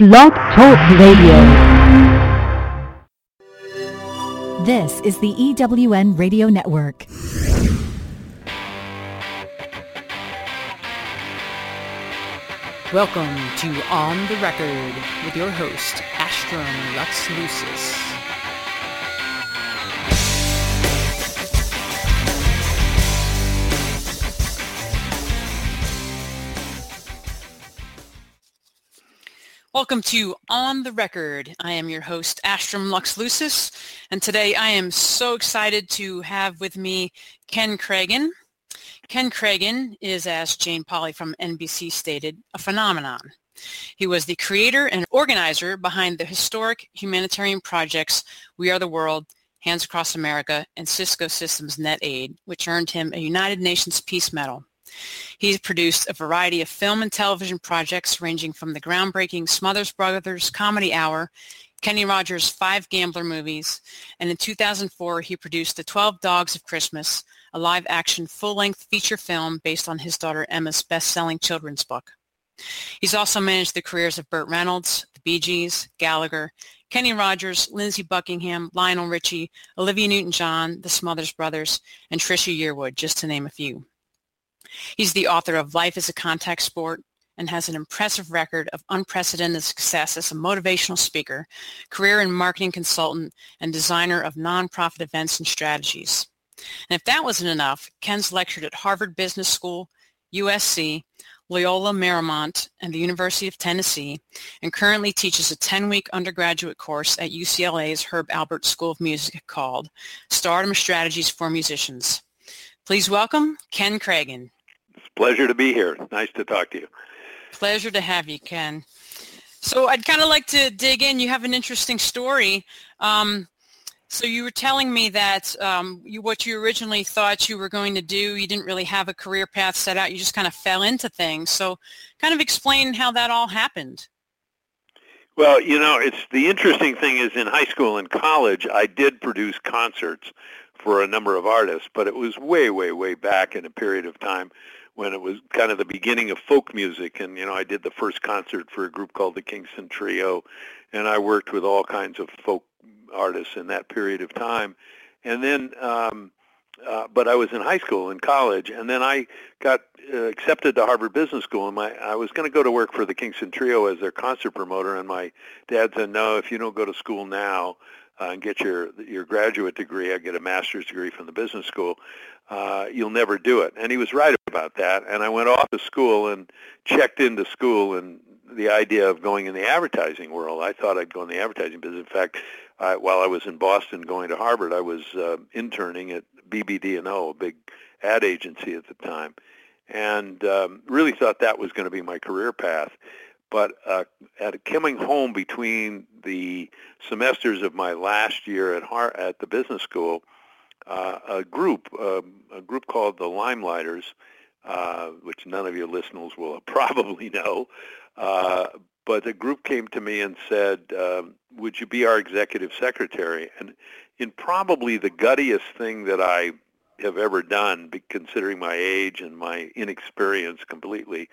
Blog Talk Radio. This is the EWN Radio Network. Welcome to On the Record with your host, Astrum Lux Lucis. Welcome to On the Record. I am your host, Astrum Lux Lucis, and today I am so excited to have with me Ken Kragen. Ken Kragen is, as Jane Pauley from NBC stated, a phenomenon. He was the creator and organizer behind the historic humanitarian projects We Are the World, Hands Across America, and Cisco Systems Net Aid, which earned him a United Nations Peace Medal. He's produced a variety of film and television projects ranging from the groundbreaking Smothers Brothers Comedy Hour, Kenny Rogers' five Gambler movies, and in 2004 he produced The 12 Dogs of Christmas, a live-action full-length feature film based on his daughter Emma's best-selling children's book. He's also managed the careers of Burt Reynolds, the Bee Gees, Gallagher, Kenny Rogers, Lindsey Buckingham, Lionel Richie, Olivia Newton-John, the Smothers Brothers, and Trisha Yearwood, just to name a few. He's the author of Life is a Contact Sport and has an impressive record of unprecedented success as a motivational speaker, career and marketing consultant, and designer of nonprofit events and strategies. And if that wasn't enough, Ken's lectured at Harvard Business School, USC, Loyola Marymount, and the University of Tennessee, and currently teaches a 10-week undergraduate course at UCLA's Herb Alpert School of Music called Stardom Strategies for Musicians. Please welcome Ken Kragen pleasure to be here. Nice to talk to you. Pleasure to have you, Ken. So I'd kind of like to dig in. You have an interesting story. Um, so you were telling me that um, you, what you originally thought you were going to do, you didn't really have a career path set out. You just kind of fell into things. So kind of explain how that all happened. Well, you know, it's the interesting thing is in high school and college, I did produce concerts for a number of artists, but it was way, way, way back in a period of time when it was kind of the beginning of folk music. And, you know, I did the first concert for a group called the Kingston Trio, and I worked with all kinds of folk artists in that period of time. And then, um, uh, but I was in high school and college, and then I got uh, accepted to Harvard Business School, and my I was going to go to work for the Kingston Trio as their concert promoter, and my dad said, no, if you don't go to school now, uh, and get your your graduate degree. I get a master's degree from the business school. Uh, you'll never do it. And he was right about that. And I went off to school and checked into school and the idea of going in the advertising world. I thought I'd go in the advertising business. In fact, I, while I was in Boston going to Harvard, I was uh, interning at BBD&O, a big ad agency at the time, and um, really thought that was going to be my career path. But uh, at coming home between the semesters of my last year at Har- at the business school, uh, a group, um, a group called the Limeliters, uh, which none of your listeners will probably know, uh, but the group came to me and said, um, "Would you be our executive secretary?" And in probably the guttiest thing that I have ever done, considering my age and my inexperience completely,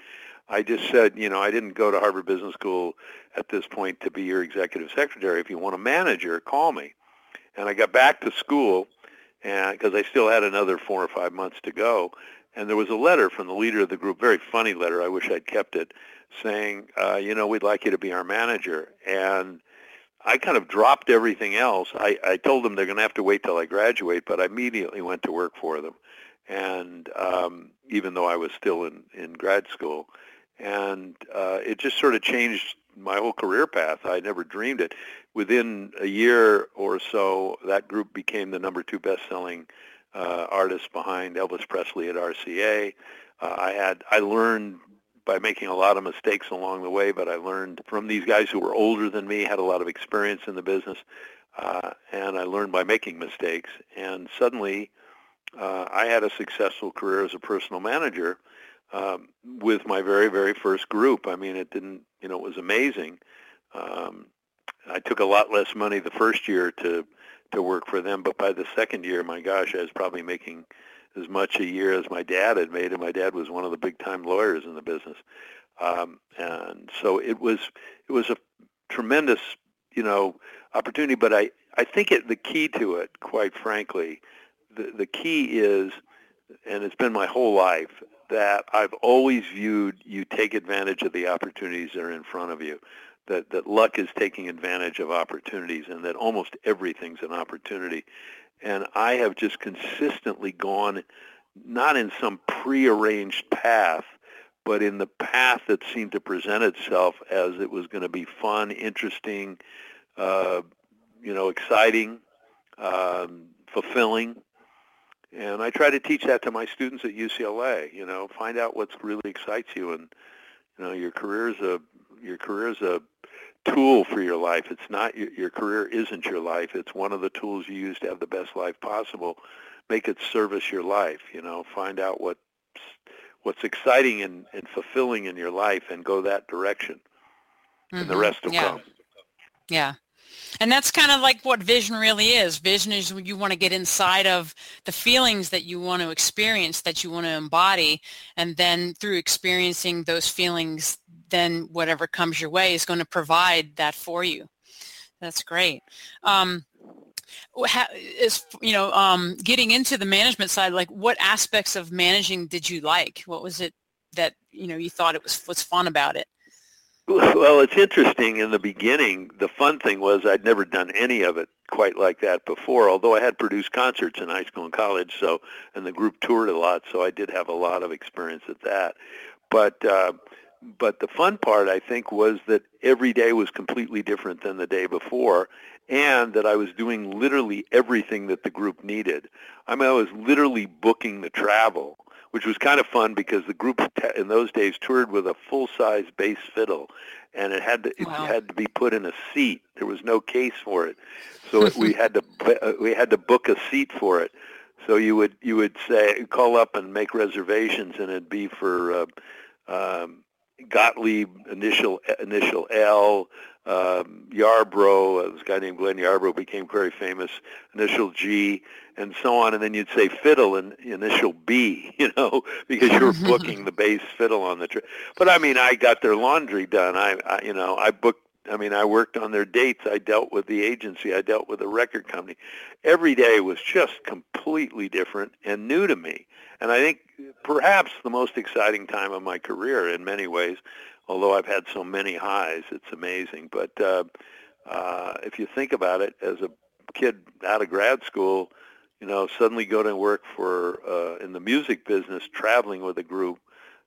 I just said, you know, I didn't go to Harvard Business School at this point to be your executive secretary. If you want a manager, call me. And I got back to school because I still had another four or five months to go. And there was a letter from the leader of the group, very funny letter. I wish I'd kept it, saying, uh, you know, we'd like you to be our manager. And I kind of dropped everything else. I, I told them they're going to have to wait till I graduate, but I immediately went to work for them. And um, even though I was still in, in grad school, and uh, it just sort of changed my whole career path. I never dreamed it. Within a year or so, that group became the number two best-selling uh, artist behind Elvis Presley at RCA. Uh, I had I learned by making a lot of mistakes along the way, but I learned from these guys who were older than me, had a lot of experience in the business, uh, and I learned by making mistakes. And suddenly, uh, I had a successful career as a personal manager um, with my very, very first group. I mean, it didn't, you know, it was amazing. Um, I took a lot less money the first year to to work for them, but by the second year, my gosh, I was probably making as much a year as my dad had made, and my dad was one of the big time lawyers in the business. Um, and so it was it was a tremendous, you know, opportunity. But I, I think it, the key to it, quite frankly, the, the key is, and it's been my whole life, that I've always viewed you take advantage of the opportunities that are in front of you. That, that luck is taking advantage of opportunities and that almost everything's an opportunity. And I have just consistently gone not in some prearranged path, but in the path that seemed to present itself as it was going to be fun, interesting, uh, you know, exciting, um, fulfilling. And I try to teach that to my students at UCLA. You know, find out what really excites you, and you know, your career is a your career is a tool for your life. It's not your, your career isn't your life. It's one of the tools you use to have the best life possible. Make it service your life. You know, find out what what's exciting and, and fulfilling in your life and go that direction. Mm-hmm. And the mm-hmm. rest will yeah. come. Yeah. And that's kind of like what vision really is. Vision is when you want to get inside of the feelings that you want to experience, that you want to embody. And then through experiencing those feelings, then whatever comes your way is going to provide that for you. That's great. Um, is you know um, getting into the management side like what aspects of managing did you like what was it that you know you thought it was what's fun about it well it's interesting in the beginning the fun thing was i'd never done any of it quite like that before although i had produced concerts in high school and college so and the group toured a lot so i did have a lot of experience at that but uh, but the fun part i think was that every day was completely different than the day before and that I was doing literally everything that the group needed. I mean, I was literally booking the travel, which was kind of fun because the group in those days toured with a full-size bass fiddle, and it had to it wow. had to be put in a seat. There was no case for it, so we had to uh, we had to book a seat for it. So you would you would say call up and make reservations, and it'd be for uh, um, Gottlieb initial initial L, um, Yarbrough, uh, this guy named Glenn Yarbrough became very famous, initial G, and so on, and then you'd say fiddle and initial B, you know, because you were booking the bass fiddle on the trip. But I mean, I got their laundry done. I, I, you know, I booked. I mean, I worked on their dates. I dealt with the agency. I dealt with the record company. Every day was just completely different and new to me. And I think perhaps the most exciting time of my career in many ways although I've had so many highs, it's amazing. But uh, uh, if you think about it, as a kid out of grad school, you know, suddenly go to work for uh, in the music business, traveling with a group,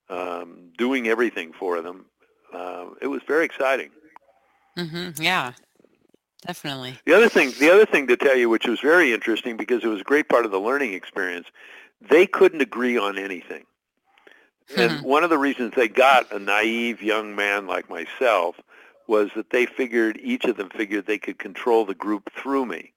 um, doing everything for them. Uh, it was very exciting. Mm-hmm. Yeah, definitely. The other thing, the other thing to tell you, which was very interesting because it was a great part of the learning experience, they couldn't agree on anything. And mm-hmm. one of the reasons they got a naive young man like myself was that they figured, each of them figured they could control the group through me.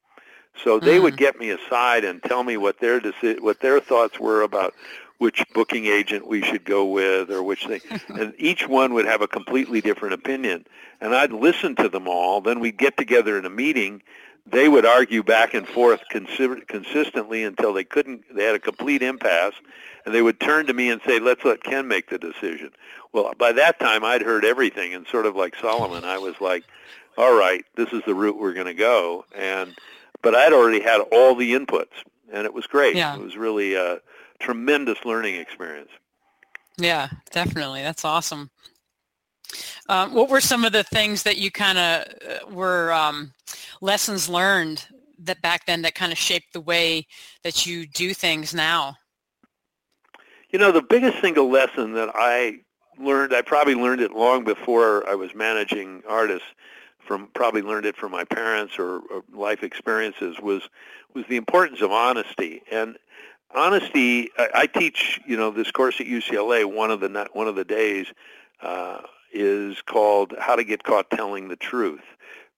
So they mm-hmm. would get me aside and tell me what their deci- what their thoughts were about which booking agent we should go with or which thing. and each one would have a completely different opinion. And I'd listen to them all. Then we'd get together in a meeting they would argue back and forth consi- consistently until they couldn't, they had a complete impasse, and they would turn to me and say, let's let Ken make the decision. Well, by that time, I'd heard everything, and sort of like Solomon, I was like, all right, this is the route we're going to go. And But I'd already had all the inputs, and it was great. Yeah. It was really a tremendous learning experience. Yeah, definitely. That's awesome. Um, what were some of the things that you kind of uh, were um, lessons learned that back then that kind of shaped the way that you do things now? You know, the biggest single lesson that I learned, I probably learned it long before I was managing artists, from probably learned it from my parents or, or life experiences, was was the importance of honesty. And honesty, I, I teach, you know, this course at UCLA. One of the one of the days. Uh, is called How to Get Caught Telling the Truth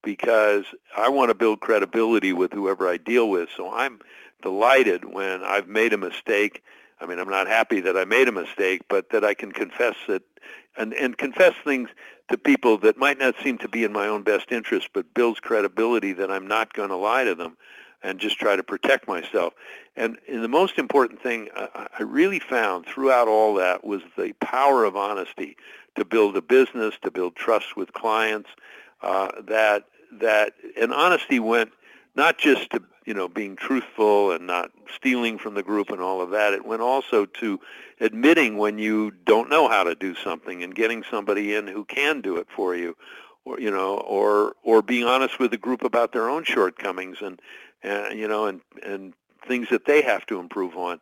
because I want to build credibility with whoever I deal with. So I'm delighted when I've made a mistake. I mean, I'm not happy that I made a mistake, but that I can confess it and, and confess things to people that might not seem to be in my own best interest, but builds credibility that I'm not going to lie to them and just try to protect myself. And, and the most important thing I, I really found throughout all that was the power of honesty to build a business, to build trust with clients. uh, that that and honesty went not just to you know being truthful and not stealing from the group and all of that. It went also to admitting when you don't know how to do something and getting somebody in who can do it for you, or you know, or or being honest with the group about their own shortcomings and and you know and and things that they have to improve on.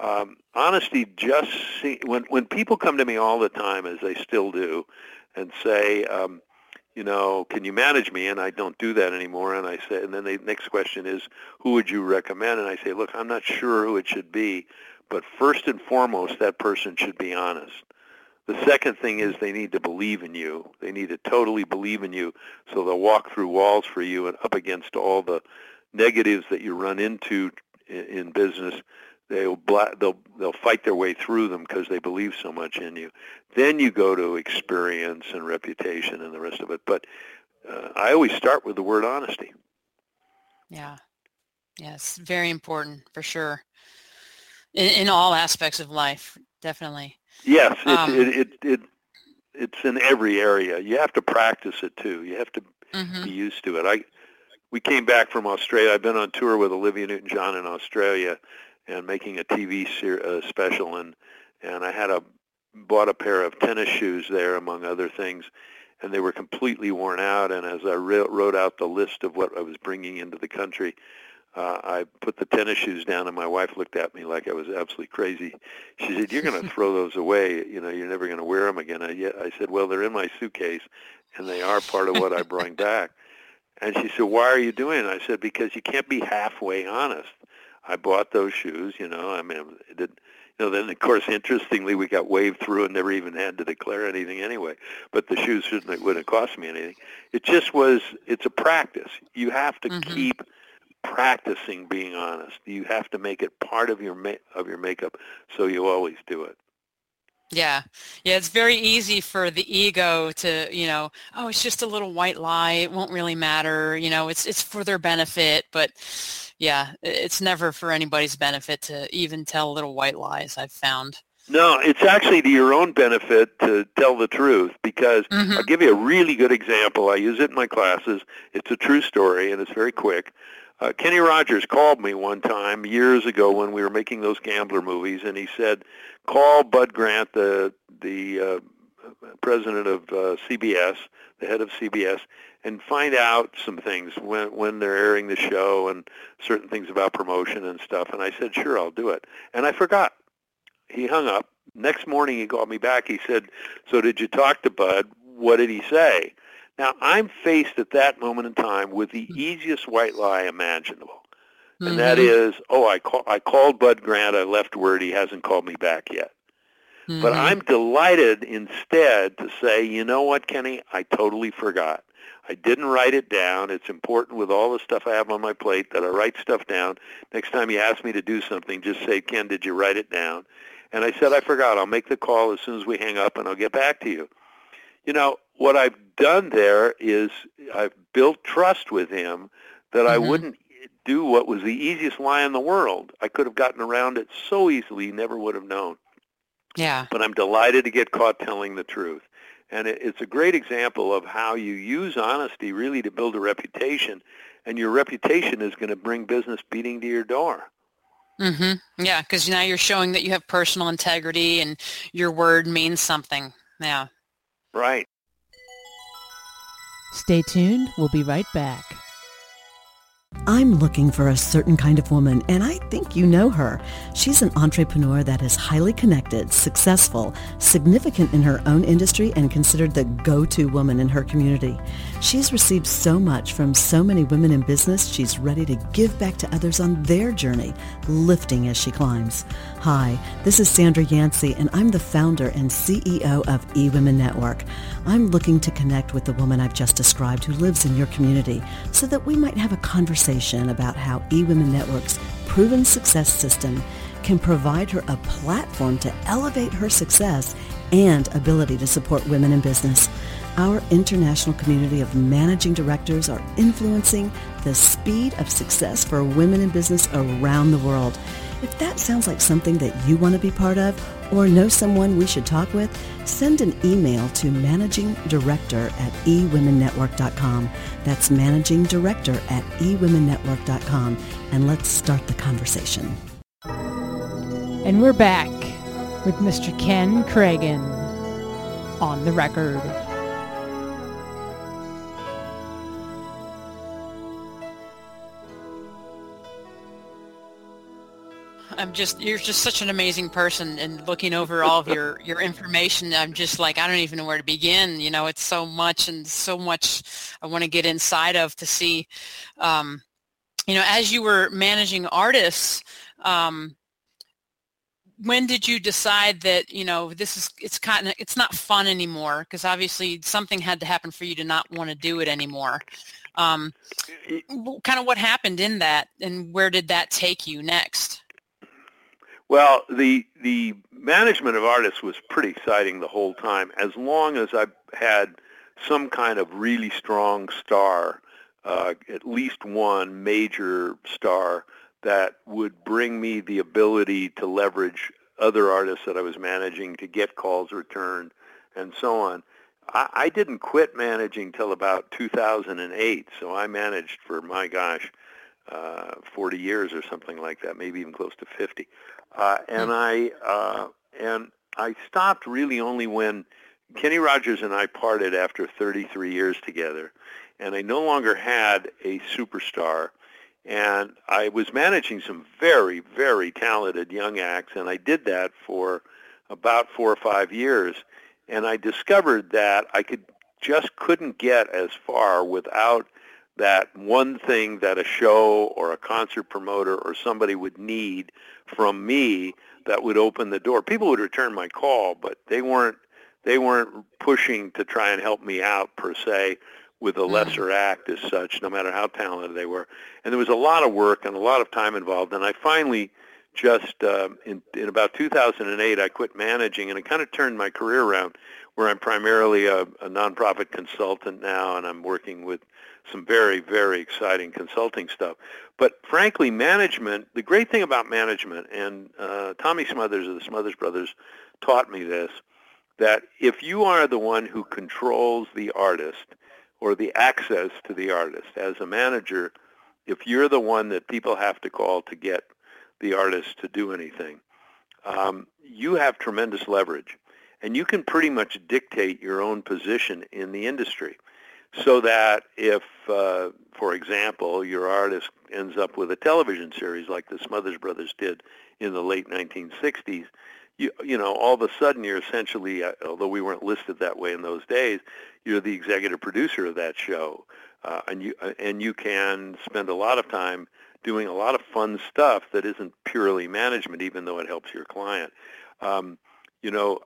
Um, honesty just see, when when people come to me all the time, as they still do, and say. Um, you know, can you manage me? And I don't do that anymore. And I say, and then the next question is, who would you recommend? And I say, look, I'm not sure who it should be, but first and foremost, that person should be honest. The second thing is they need to believe in you. They need to totally believe in you, so they'll walk through walls for you and up against all the negatives that you run into in business they'll they'll they'll fight their way through them because they believe so much in you. Then you go to experience and reputation and the rest of it. But uh, I always start with the word honesty. Yeah, yes, very important for sure. In, in all aspects of life, definitely. Yes, it, um, it, it, it it's in every area. You have to practice it too. You have to mm-hmm. be used to it. I we came back from Australia. I've been on tour with Olivia Newton-John in Australia, and making a TV ser- uh, special, and and I had a bought a pair of tennis shoes there, among other things, and they were completely worn out. And as I re- wrote out the list of what I was bringing into the country, uh, I put the tennis shoes down, and my wife looked at me like I was absolutely crazy. She said, "You're going to throw those away. You know, you're never going to wear them again." I, I said, "Well, they're in my suitcase, and they are part of what I bring back." And she said, "Why are you doing it?" I said, "Because you can't be halfway honest." I bought those shoes. You know, I mean, it did, you know, then of course, interestingly, we got waved through and never even had to declare anything anyway. But the shoes certainly wouldn't cost me anything. It just was. It's a practice. You have to mm-hmm. keep practicing being honest. You have to make it part of your ma- of your makeup, so you always do it. Yeah. Yeah, it's very easy for the ego to, you know, oh, it's just a little white lie. It won't really matter. You know, it's it's for their benefit, but yeah, it's never for anybody's benefit to even tell little white lies, I've found. No, it's actually to your own benefit to tell the truth because mm-hmm. I'll give you a really good example. I use it in my classes. It's a true story and it's very quick. Uh, Kenny Rogers called me one time years ago when we were making those gambler movies, and he said, "Call Bud Grant, the the uh, president of uh, CBS, the head of CBS, and find out some things when when they're airing the show and certain things about promotion and stuff." And I said, "Sure, I'll do it." And I forgot. He hung up. Next morning, he called me back. He said, "So did you talk to Bud? What did he say?" Now, I'm faced at that moment in time with the hmm. easiest white lie imaginable. And mm-hmm. that is, oh, I, call, I called Bud Grant. I left word. He hasn't called me back yet. Mm-hmm. But I'm delighted instead to say, you know what, Kenny? I totally forgot. I didn't write it down. It's important with all the stuff I have on my plate that I write stuff down. Next time you ask me to do something, just say, Ken, did you write it down? And I said, I forgot. I'll make the call as soon as we hang up, and I'll get back to you. You know, what I've done there is I've built trust with him that mm-hmm. I wouldn't do what was the easiest lie in the world. I could have gotten around it so easily, never would have known. Yeah. But I'm delighted to get caught telling the truth. And it, it's a great example of how you use honesty really to build a reputation, and your reputation is going to bring business beating to your door. Mm-hmm. Yeah, because now you're showing that you have personal integrity and your word means something. Yeah. Right. Stay tuned. We'll be right back. I'm looking for a certain kind of woman, and I think you know her. She's an entrepreneur that is highly connected, successful, significant in her own industry, and considered the go-to woman in her community. She's received so much from so many women in business, she's ready to give back to others on their journey, lifting as she climbs. Hi, this is Sandra Yancey, and I'm the founder and CEO of eWomen Network. I'm looking to connect with the woman I've just described who lives in your community so that we might have a conversation about how eWomen Network's proven success system can provide her a platform to elevate her success and ability to support women in business. Our international community of managing directors are influencing the speed of success for women in business around the world. If that sounds like something that you want to be part of or know someone we should talk with, send an email to managing director at eWomenNetwork.com. That's managing director at eWomenNetwork.com. And let's start the conversation. And we're back with Mr. Ken Kragen on the record. Just you're just such an amazing person and looking over all of your your information I'm just like I don't even know where to begin you know it's so much and so much I want to get inside of to see um, you know as you were managing artists um, when did you decide that you know this is it's kind of it's not fun anymore? Because obviously something had to happen for you to not want to do it anymore. Um, kind of what happened in that and where did that take you next well, the the management of artists was pretty exciting the whole time, as long as I had some kind of really strong star, uh, at least one major star that would bring me the ability to leverage other artists that I was managing to get calls returned and so on. I, I didn't quit managing till about 2008, so I managed for my gosh, uh, 40 years or something like that, maybe even close to 50. Uh, and hmm. I uh, and I stopped really only when Kenny Rogers and I parted after 33 years together, and I no longer had a superstar. And I was managing some very, very talented young acts, and I did that for about four or five years. And I discovered that I could just couldn't get as far without that one thing that a show or a concert promoter or somebody would need from me that would open the door. People would return my call, but they weren't they weren't pushing to try and help me out per se with a mm-hmm. lesser act as such, no matter how talented they were. And there was a lot of work and a lot of time involved. And I finally just uh, in, in about 2008, I quit managing, and I kind of turned my career around, where I'm primarily a, a nonprofit consultant now, and I'm working with some very, very exciting consulting stuff. But frankly, management, the great thing about management, and uh, Tommy Smothers of the Smothers Brothers taught me this, that if you are the one who controls the artist or the access to the artist as a manager, if you're the one that people have to call to get the artist to do anything, um, you have tremendous leverage. And you can pretty much dictate your own position in the industry so that if, uh, for example, your artist ends up with a television series like the Smothers Brothers did in the late 1960s, you, you know, all of a sudden you're essentially, uh, although we weren't listed that way in those days, you're the executive producer of that show, uh, and you uh, and you can spend a lot of time doing a lot of fun stuff that isn't purely management, even though it helps your client. Um, you know,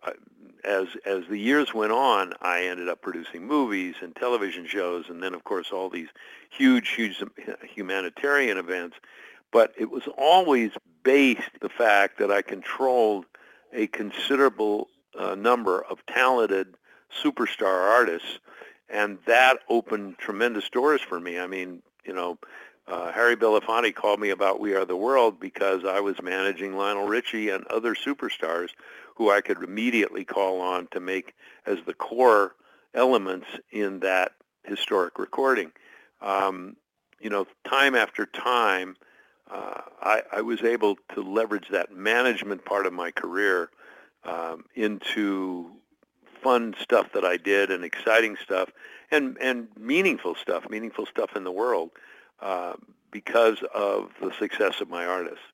as as the years went on, I ended up producing movies and television shows, and then of course all these huge, huge humanitarian events. But it was always based the fact that I controlled a considerable uh, number of talented superstar artists, and that opened tremendous doors for me. I mean, you know, uh, Harry Belafonte called me about We Are the World because I was managing Lionel Richie and other superstars who I could immediately call on to make as the core elements in that historic recording. Um, you know, time after time, uh, I, I, was able to leverage that management part of my career um, into fun stuff that I did and exciting stuff and, and meaningful stuff, meaningful stuff in the world. Uh, because of the success of my artists.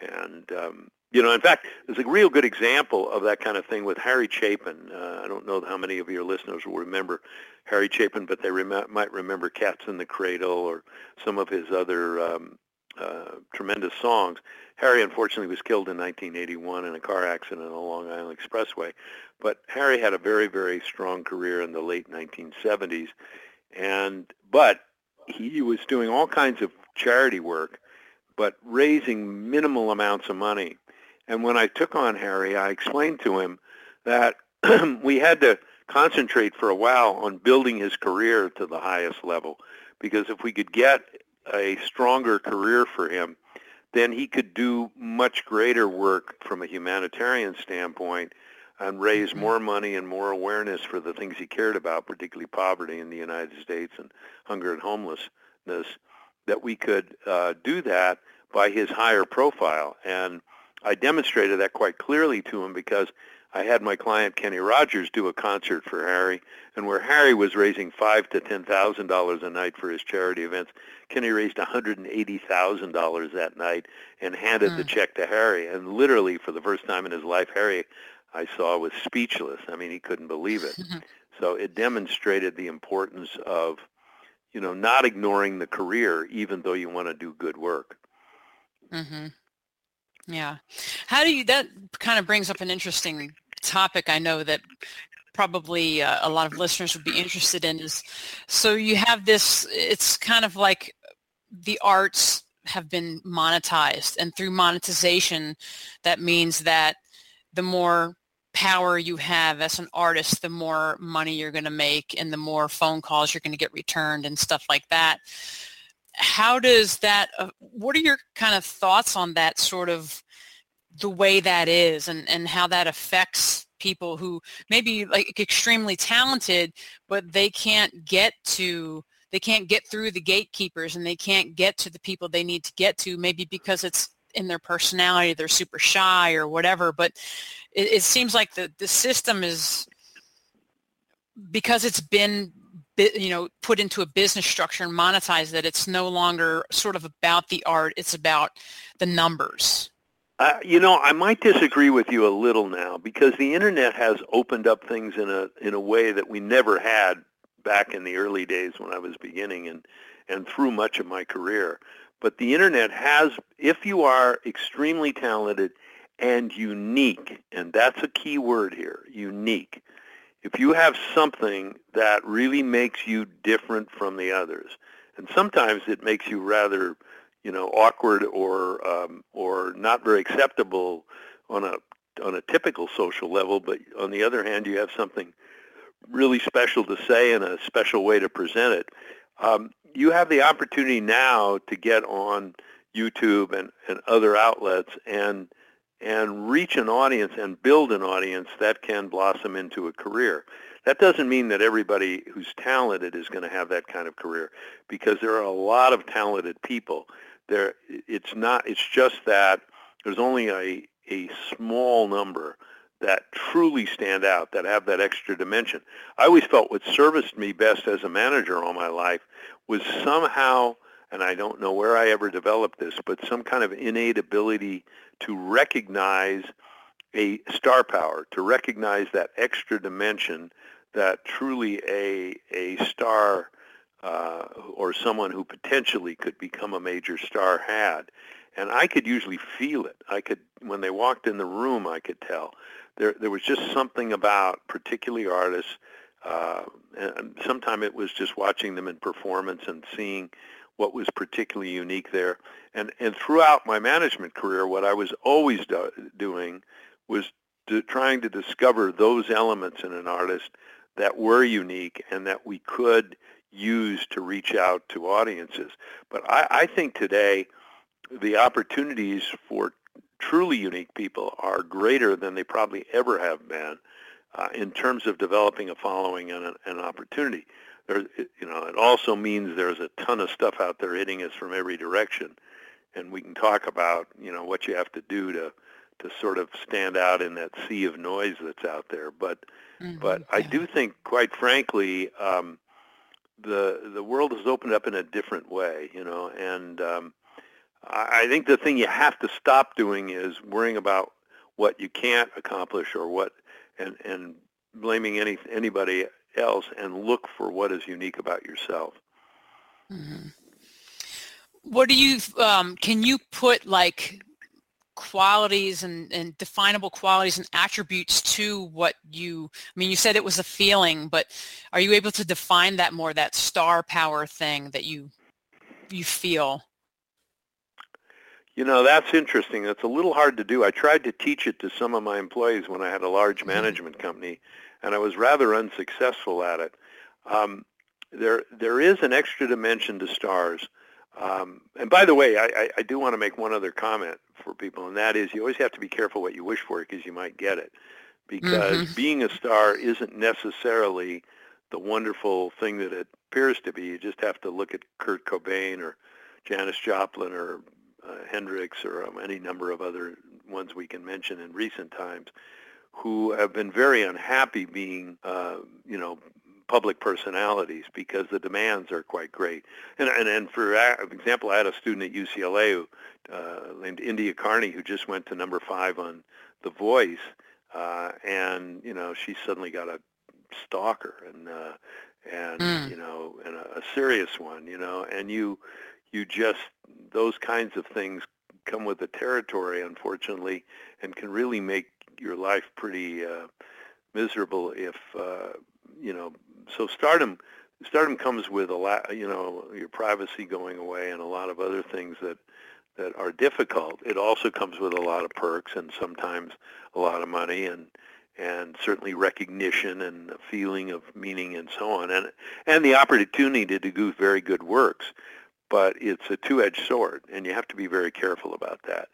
And, um, you know, in fact, there's a real good example of that kind of thing with Harry Chapin. Uh, I don't know how many of your listeners will remember Harry Chapin, but they rem- might remember Cats in the Cradle or some of his other um, uh, tremendous songs. Harry, unfortunately, was killed in 1981 in a car accident on the Long Island Expressway. But Harry had a very, very strong career in the late 1970s. And but he was doing all kinds of charity work, but raising minimal amounts of money. And when I took on Harry, I explained to him that we had to concentrate for a while on building his career to the highest level, because if we could get a stronger career for him, then he could do much greater work from a humanitarian standpoint and raise mm-hmm. more money and more awareness for the things he cared about, particularly poverty in the United States and hunger and homelessness, that we could uh, do that by his higher profile. And I demonstrated that quite clearly to him because I had my client Kenny Rogers do a concert for Harry, and where Harry was raising five to ten thousand dollars a night for his charity events, Kenny raised one hundred and eighty thousand dollars that night and handed mm. the hmm. check to Harry. And literally, for the first time in his life, Harry I saw was speechless. I mean, he couldn't believe it. so it demonstrated the importance of, you know, not ignoring the career, even though you want to do good work. Mm-hmm. Yeah. How do you, that kind of brings up an interesting topic I know that probably uh, a lot of listeners would be interested in is, so you have this, it's kind of like the arts have been monetized and through monetization, that means that the more power you have as an artist, the more money you're going to make and the more phone calls you're going to get returned and stuff like that. How does that, uh, what are your kind of thoughts on that sort of the way that is and, and how that affects people who maybe like extremely talented, but they can't get to they can't get through the gatekeepers and they can't get to the people they need to get to maybe because it's in their personality they're super shy or whatever but it, it seems like the, the system is because it's been you know put into a business structure and monetize that it's no longer sort of about the art it's about the numbers uh, you know, I might disagree with you a little now because the internet has opened up things in a in a way that we never had back in the early days when I was beginning and and through much of my career. But the internet has, if you are extremely talented and unique, and that's a key word here, unique. If you have something that really makes you different from the others, and sometimes it makes you rather, you know, awkward or um, or not very acceptable on a on a typical social level, but on the other hand, you have something really special to say and a special way to present it. Um, you have the opportunity now to get on YouTube and, and other outlets and and reach an audience and build an audience that can blossom into a career. That doesn't mean that everybody who's talented is going to have that kind of career because there are a lot of talented people. There it's not it's just that there's only a a small number that truly stand out, that have that extra dimension. I always felt what serviced me best as a manager all my life was somehow, and I don't know where I ever developed this, but some kind of innate ability to recognize a star power, to recognize that extra dimension that truly a, a star uh, or someone who potentially could become a major star had. And I could usually feel it. I could, when they walked in the room, I could tell. There, there was just something about particularly artists uh, and sometimes it was just watching them in performance and seeing what was particularly unique there. And and throughout my management career, what I was always do, doing was to, trying to discover those elements in an artist that were unique and that we could use to reach out to audiences. But I, I think today the opportunities for truly unique people are greater than they probably ever have been uh, in terms of developing a following and an opportunity. There, you know, it also means there's a ton of stuff out there hitting us from every direction, and we can talk about you know what you have to do to to sort of stand out in that sea of noise that's out there. But mm-hmm, but yeah. I do think, quite frankly, um, the the world has opened up in a different way, you know, and um, I, I think the thing you have to stop doing is worrying about what you can't accomplish or what and and blaming any anybody else and look for what is unique about yourself. Mm-hmm. What do you um, can you put like qualities and, and definable qualities and attributes to what you I mean you said it was a feeling but are you able to define that more that star power thing that you you feel you know, that's interesting. That's a little hard to do. I tried to teach it to some of my employees when I had a large mm-hmm. management company, and I was rather unsuccessful at it. Um, there, there is an extra dimension to stars Um, and by the way, I, I, I do want to make one other comment for people, and that is you always have to be careful what you wish for because you might get it. Because Mm-hmm. being a star isn't necessarily the wonderful thing that it appears to be. You just have to look at Kurt Cobain or Janis Joplin or uh, Hendrix or um, any number of other ones we can mention in recent times who have been very unhappy being, uh, you know, public personalities because the demands are quite great. And and, and for example, I had a student at UCLA who, uh, named India Carney who just went to number five on The Voice, uh, and you know she suddenly got a stalker and uh, and Mm. you know and a, a serious one, you know, and you you just those kinds of things come with the territory, unfortunately, and can really make your life pretty uh, miserable if uh, you know. So stardom, stardom comes with a lot, you know, your privacy going away and a lot of other things that that are difficult. It also comes with a lot of perks and sometimes a lot of money and and certainly recognition and a feeling of meaning and so on and and the opportunity to do very good works but it's a two-edged sword, and you have to be very careful about that.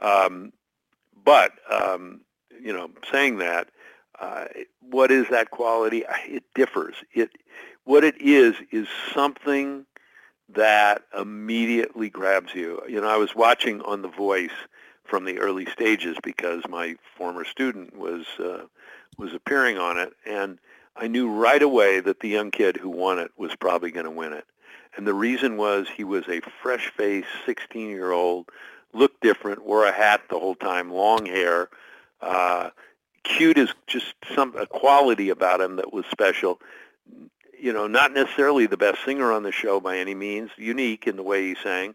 Um, but um, you know, saying that, uh, what is that quality? It differs. It what it is is something that immediately grabs you. You know, I was watching on The Voice from the early stages because my former student was uh, was appearing on it, and I knew right away that the young kid who won it was probably going to win it. And the reason was he was a fresh-faced 16-year-old, looked different, wore a hat the whole time, long hair, uh, cute is just some a quality about him that was special. You know, not necessarily the best singer on the show by any means, unique in the way he sang,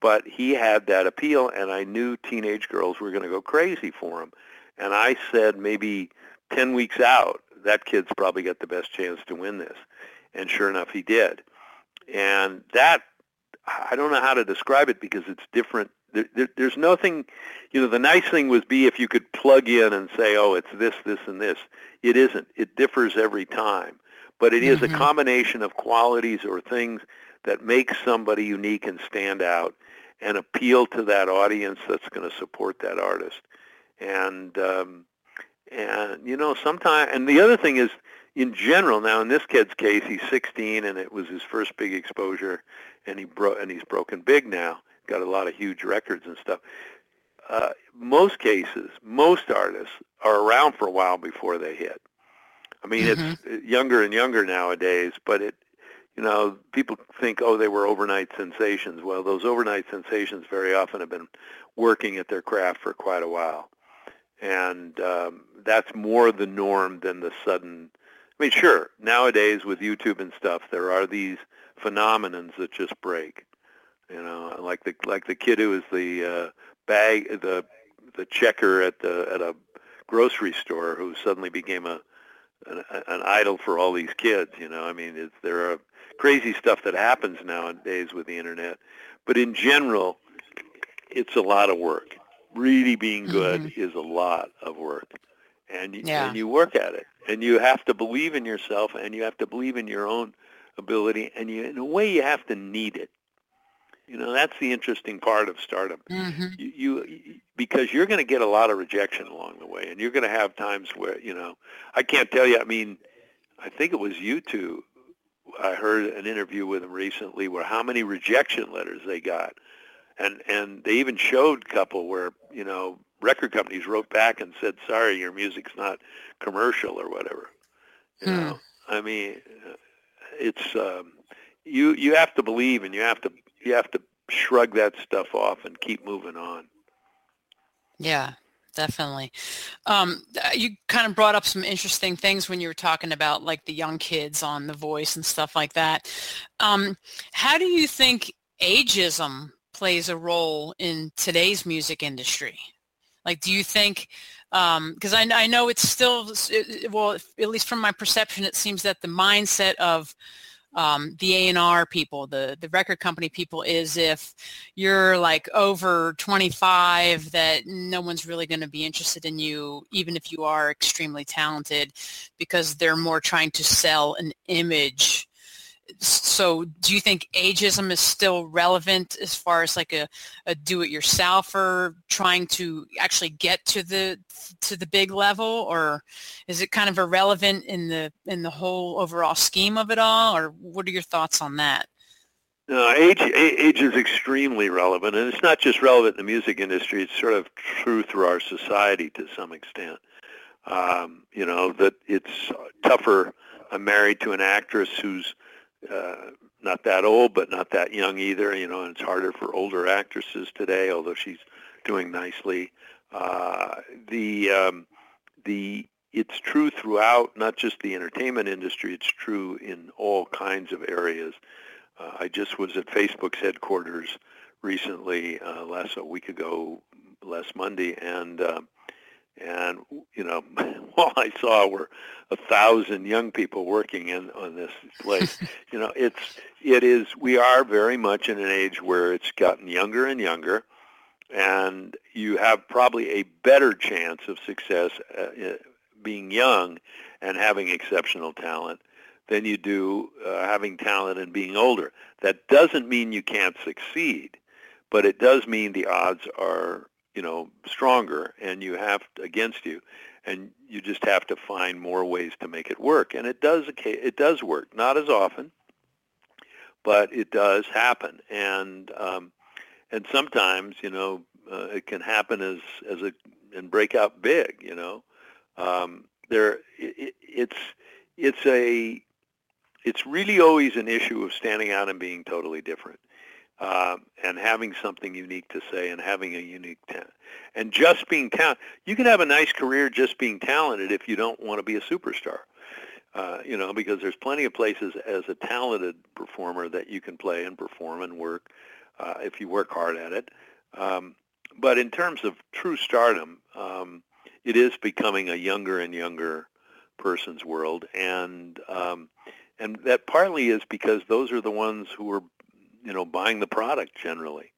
but he had that appeal, and I knew teenage girls were going to go crazy for him. And I said maybe 10 weeks out, that kid's probably got the best chance to win this. And sure enough, he did. And that, I don't know how to describe it because it's different. There, there, there's nothing, you know, the nice thing would be if you could plug in and say, oh, it's this, this, and this. It isn't. It differs every time. But it is Mhm. a combination of qualities or things that make somebody unique and stand out and appeal to that audience that's going to support that artist. And, um, and you know, sometimes, and the other thing is, in general, now in this kid's case, he's 16 and it was his first big exposure, and he bro- and he's broken big now, got a lot of huge records and stuff. Uh, most cases, most artists are around for a while before they hit. I mean, it's younger and younger nowadays, but it, you know, people think, oh, they were overnight sensations. Well, those overnight sensations very often have been working at their craft for quite a while, and um, that's more the norm than the sudden. I mean, sure, nowadays with YouTube and stuff, there are these phenomenons that just break. You know, like the like the kid who was the uh, bag the the checker at the at a grocery store who suddenly became a an, an idol for all these kids. You know, I mean, it's, there are crazy stuff that happens nowadays with the internet, but in general, it's a lot of work. Really being good is a lot of work, and you, Yeah. and you work at it, and you have to believe in yourself, and you have to believe in your own ability, and you, in a way, you have to need it. You know, that's the interesting part of stardom hmm you, you because you're going to get a lot of rejection along the way, and you're going to have times where you know I can't tell you. I mean, I think it was U2. I heard an interview with them recently where how many rejection letters they got, and and they even showed a couple where you know record companies wrote back and said, "Sorry, your music's not commercial or whatever." You Hmm. know, I mean, it's um, you you have to believe and you have to you have to shrug that stuff off and keep moving on. Yeah, definitely. Um, uh, you kind of brought up some interesting things when you were talking about like the young kids on The Voice and stuff like that. Um, how do you think ageism plays a role in today's music industry? Like, do you think, because I, I know it's still, well, at least from my perception, it seems that the mindset of um, the A&R people, the, the record company people is if you're like over 25 that no one's really going to be interested in you even if you are extremely talented because they're more trying to sell an image so do you think ageism is still relevant as far as like a, a do-it-yourself or trying to actually get to the to the big level or is it kind of irrelevant in the in the whole overall scheme of it all or what are your thoughts on that no, age age is extremely relevant, and it's not just relevant in the music industry. It's sort of true through our society to some extent. Um, you know that it's tougher. I'm married to an actress who's uh, not that old, but not that young either. You know, and it's harder for older actresses today, although she's doing nicely. Uh, the um, the it's true throughout, not just the entertainment industry. It's true in all kinds of areas. Uh, I just was at Facebook's headquarters recently, uh, last a week ago, last Monday, and uh, and you know, all I saw were a thousand young people working in on this place. you know, it's it is we are very much in an age where it's gotten younger and younger, and you have probably a better chance of success uh, being young and having exceptional talent than you do uh, having talent and being older. That doesn't mean you can't succeed, but it does mean the odds are, you know, stronger and you have against you and you just have to find more ways to make it work. And it does it does work, not as often, but it does happen. And um, and sometimes, you know, uh, it can happen as as a and break out big, you know. Um, there it, it's it's a it's really always an issue of standing out and being totally different. Uh, and having something unique to say and having a unique talent. And just being talented. You can have a nice career just being talented if you don't want to be a superstar. Uh, you know, because there's plenty of places as a talented performer that you can play and perform and work uh, if you work hard at it. Um, but in terms of true stardom, um, it is becoming a younger and younger person's world. And um, and that partly is because those are the ones who are, you know, buying the product generally.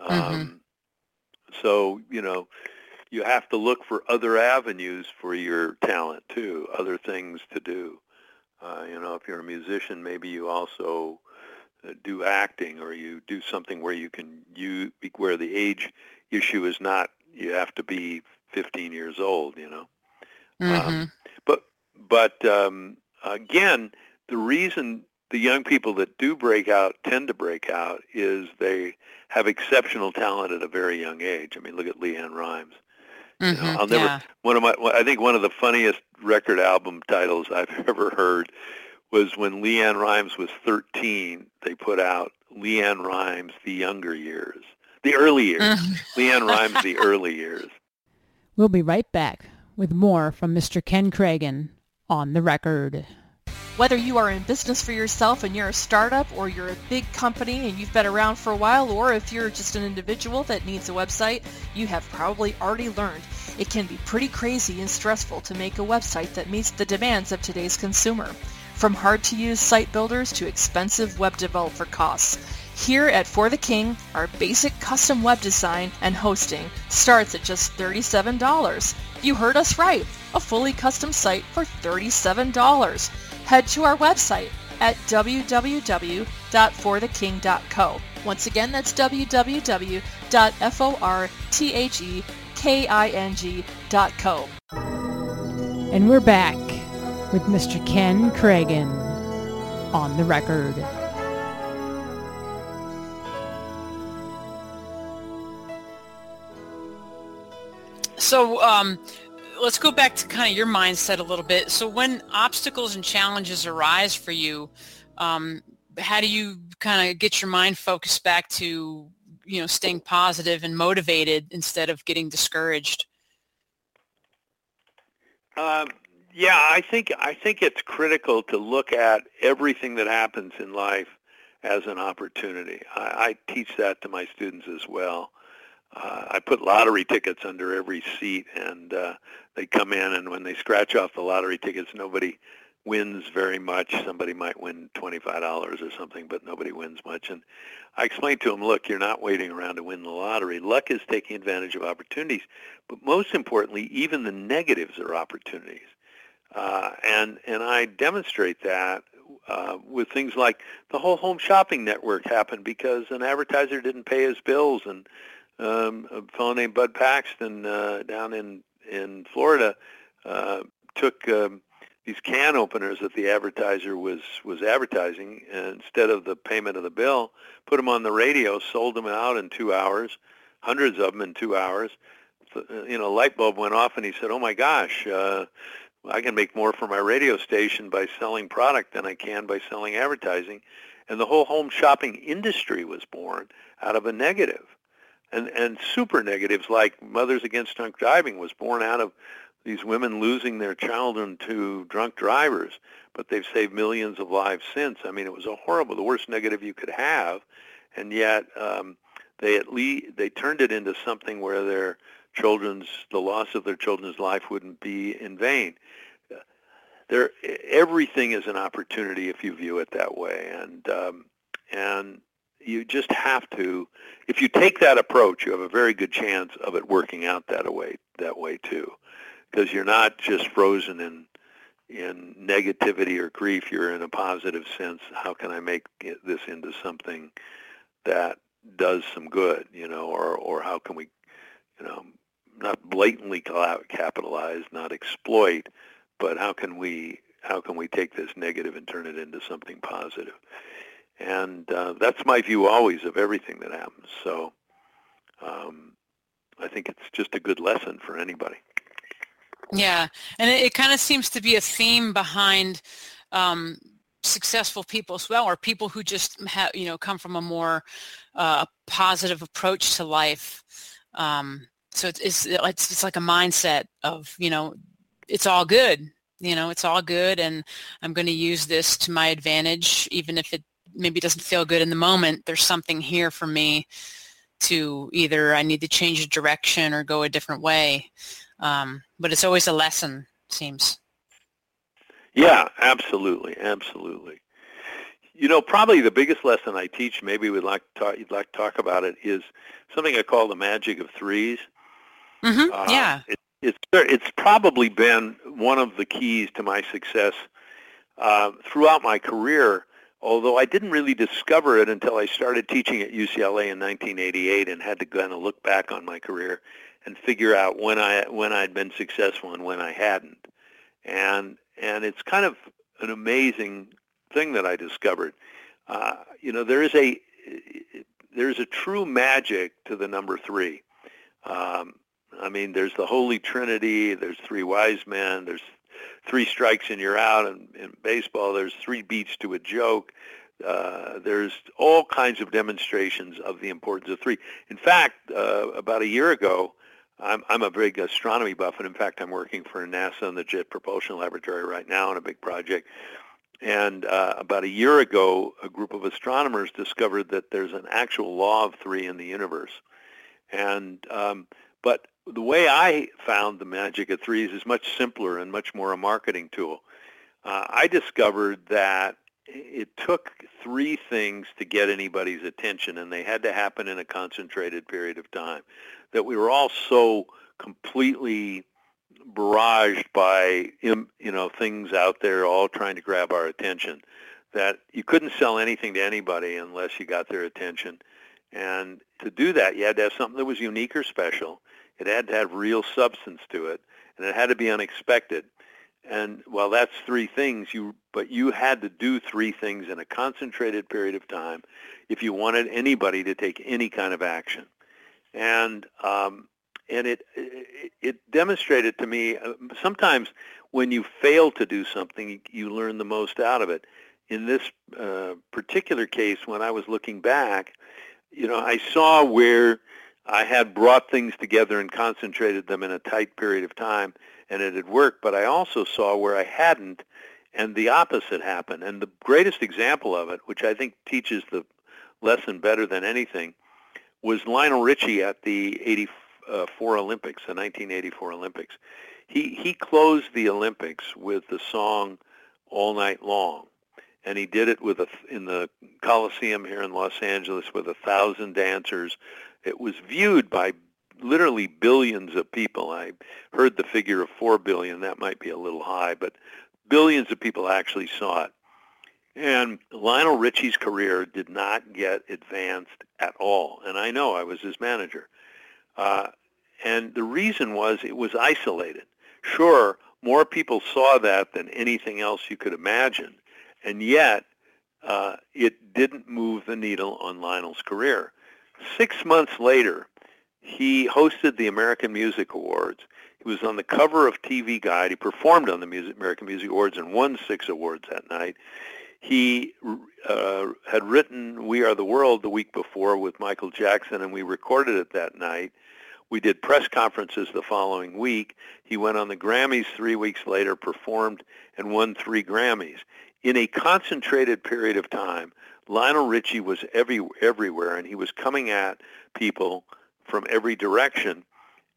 Mm-hmm. Um, so you know, you have to look for other avenues for your talent too, other things to do. Uh, you know, if you're a musician, maybe you also uh, do acting, or you do something where you can you where the age issue is not you have to be 15 years old. You know, mm-hmm. um, but but um, again, the reason the young people that do break out tend to break out is they have exceptional talent at a very young age. I mean, look at LeAnn Rimes. Mm-hmm, you know, mm-hmm. I'll never yeah. one of my I think one of the funniest record album titles I've ever heard was when LeAnn Rimes was 13. They put out LeAnn Rimes the younger years, the early years. Mm-hmm. LeAnn Rimes the early years. We'll be right back with more from Mr. Ken Kragen on the record. Whether you are in business for yourself and you're a startup or you're a big company and you've been around for a while or if you're just an individual that needs a website, you have probably already learned it can be pretty crazy and stressful to make a website that meets the demands of today's consumer. From hard-to-use site builders to expensive web developer costs. Here at For the King, our basic custom web design and hosting starts at just $37. You heard us right, a fully custom site for $37 head to our website at www.fortheking.co. Once again, that's www.fortheking.co. And we're back with Mr. Ken Kragen on the record. So, um, let's go back to kind of your mindset a little bit. So when obstacles and challenges arise for you, um, how do you kind of get your mind focused back to, you know, staying positive and motivated instead of getting discouraged? Um, yeah, I think I think it's critical to look at everything that happens in life as an opportunity. I, I teach that to my students as well uh, I put lottery tickets under every seat, and uh, they come in, and when they scratch off the lottery tickets, nobody wins very much. Somebody might win twenty-five dollars or something, but nobody wins much. And I explain to them, look, you're not waiting around to win the lottery. Luck is taking advantage of opportunities, but most importantly, even the negatives are opportunities. Uh, and and I demonstrate that uh, with things like the whole home shopping network happened because an advertiser didn't pay his bills, and um, a fellow named Bud Paxson uh, down in in Florida uh, took um, these can openers that the advertiser was was advertising, instead of the payment of the bill, put them on the radio, sold them out in two hours, hundreds of them in two hours. Uh, you know, light bulb went off, and he said, "Oh my gosh." Uh, I can make more for my radio station by selling product than I can by selling advertising. And the whole home shopping industry was born out of a negative. And, and super negatives like Mothers Against Drunk Driving was born out of these women losing their children to drunk drivers, but they've saved millions of lives since. I mean, it was a horrible, the worst negative you could have, and yet um, they at least they turned it into something where their children's the loss of their children's life wouldn't be in vain. There, everything is an opportunity if you view it that way, and um, and you just have to. If you take that approach, you have a very good chance of it working out that way. That way too because you're not just frozen in in negativity or grief. You're in a positive sense. How can I make this into something that does some good? You know, or or how can we, you know, not blatantly capitalize, not exploit, but how can we how can we take this negative and turn it into something positive? And uh, that's my view always of everything that happens. So um, I think it's just a good lesson for anybody. Yeah, and it, it kind of seems to be a theme behind um, successful people as well, or people who just have, you know, come from a more uh, positive approach to life. Um, so it's, it's it's it's like a mindset of you know, it's all good. You know, it's all good, and I'm going to use this to my advantage, even if it maybe doesn't feel good in the moment. There's something here for me to either I need to change the direction or go a different way. Um, but it's always a lesson, seems. Yeah, absolutely, absolutely. You know, probably the biggest lesson I teach, maybe we'd like to talk, you'd like to talk about it, is something I call the magic of 3s mm-hmm. uh, yeah. It, it's it's probably been one of the keys to my success uh, throughout my career. Although I didn't really discover it until I started teaching at UCLA in 1988 and had to kind of look back on my career and figure out when I when I'd been successful and when I hadn't. And and it's kind of an amazing thing that I discovered. Uh, you know, there is a there's a true magic to the number three. Um, I mean, there's the Holy Trinity. There's three wise men. There's three strikes and you're out. And in baseball, there's three beats to a joke. Uh, there's all kinds of demonstrations of the importance of three. In fact, uh, about a year ago, I'm, I'm a big astronomy buff, and in fact, I'm working for NASA and the Jet Propulsion Laboratory right now on a big project. And uh, about a year ago, a group of astronomers discovered that there's an actual law of three in the universe. And um, but the way I found the magic of threes is much simpler and much more a marketing tool. Uh, I discovered that it took three things to get anybody's attention, and they had to happen in a concentrated period of time. That we were all so completely barraged by you know things out there all trying to grab our attention that you couldn't sell anything to anybody unless you got their attention. And to do that you had to have something that was unique or special it had to have real substance to it and it had to be unexpected and well that's three things you but you had to do three things in a concentrated period of time if you wanted anybody to take any kind of action and um, and it, it, it demonstrated to me uh, sometimes when you fail to do something, you learn the most out of it. In this uh, particular case, when I was looking back, you know, I saw where I had brought things together and concentrated them in a tight period of time, and it had worked. But I also saw where I hadn't, and the opposite happened. And the greatest example of it, which I think teaches the lesson better than anything, was Lionel Richie at the 84 Olympics, the 1984 Olympics. He he closed the Olympics with the song "All Night Long," and he did it with a in the Coliseum here in Los Angeles with a thousand dancers. It was viewed by literally billions of people. I heard the figure of four billion. That might be a little high, but billions of people actually saw it. And Lionel Richie's career did not get advanced at all. And I know I was his manager. Uh, and the reason was it was isolated. Sure, more people saw that than anything else you could imagine. And yet, uh, it didn't move the needle on Lionel's career. Six months later, he hosted the American Music Awards. He was on the cover of TV Guide. He performed on the Music, American Music Awards and won six awards that night. He uh, had written "We Are the World" the week before with Michael Jackson, and we recorded it that night. We did press conferences the following week. He went on the Grammys three weeks later, performed, and won three Grammys. In a concentrated period of time, Lionel Richie was every, everywhere, and he was coming at people from every direction.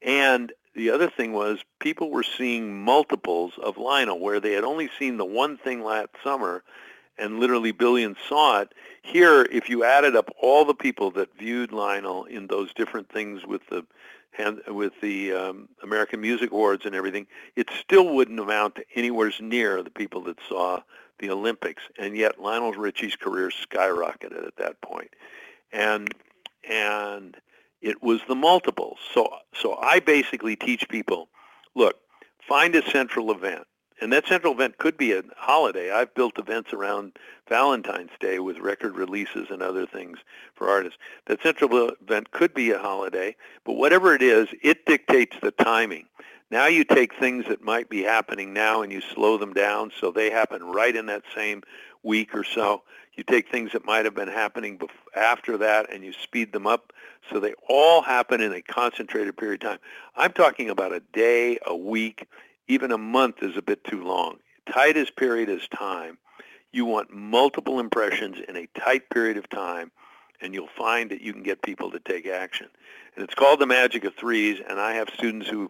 And the other thing was people were seeing multiples of Lionel, where they had only seen the one thing last summer, and literally billions saw it. Here, if you added up all the people that viewed Lionel in those different things with the with the um, American Music Awards and everything, it still wouldn't amount to anywhere near the people that saw the Olympics. And yet, Lionel Richie's career skyrocketed at that point, and and it was the multiples. So so I basically teach people, look, find a central event and that central event could be a holiday. I've built events around Valentine's Day with record releases and other things for artists. That central event could be a holiday, but whatever it is, it dictates the timing. Now you take things that might be happening now and you slow them down so they happen right in that same week or so. You take things that might have been happening after that and you speed them up so they all happen in a concentrated period of time. I'm talking about a day, a week, even a month is a bit too long. Tightest period is time. You want multiple impressions in a tight period of time, and you'll find that you can get people to take action. And it's called the magic of threes, and I have students who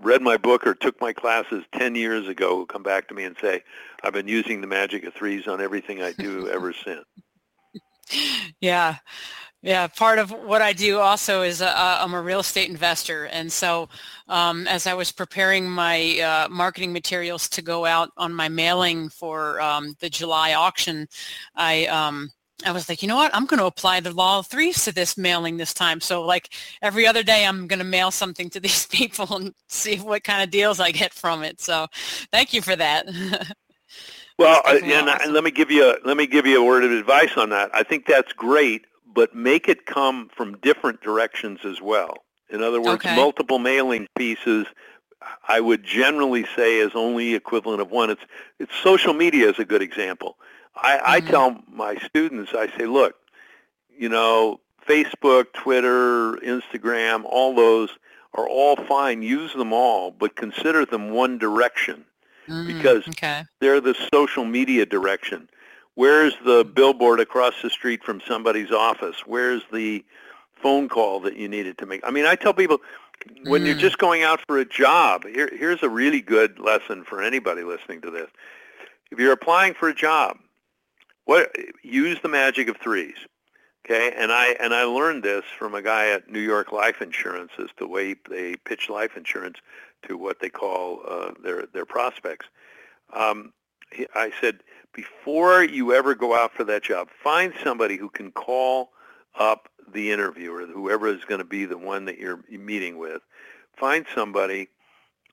read my book or took my classes 10 years ago who come back to me and say, I've been using the magic of threes on everything I do ever since. Yeah. Yeah, part of what I do also is uh, I'm a real estate investor, and so um, as I was preparing my uh, marketing materials to go out on my mailing for um, the July auction, I um, I was like, you know what? I'm going to apply the law of threes to this mailing this time. So like every other day, I'm going to mail something to these people and see what kind of deals I get from it. So thank you for that. well, uh, and, awesome. and let me give you a, let me give you a word of advice on that. I think that's great but make it come from different directions as well. In other words, okay. multiple mailing pieces I would generally say is only equivalent of one. It's it's social media is a good example. I, mm-hmm. I tell my students, I say, look, you know, Facebook, Twitter, Instagram, all those are all fine. Use them all, but consider them one direction mm, because okay. they're the social media direction. Where's the billboard across the street from somebody's office? Where's the phone call that you needed to make? I mean, I tell people when mm. you're just going out for a job, here, here's a really good lesson for anybody listening to this. If you're applying for a job, what use the magic of threes. Okay, and I and I learned this from a guy at New York Life Insurance as the way they pitch life insurance to what they call uh, their their prospects. Um, I said, before you ever go out for that job, find somebody who can call up the interviewer, whoever is going to be the one that you're meeting with. Find somebody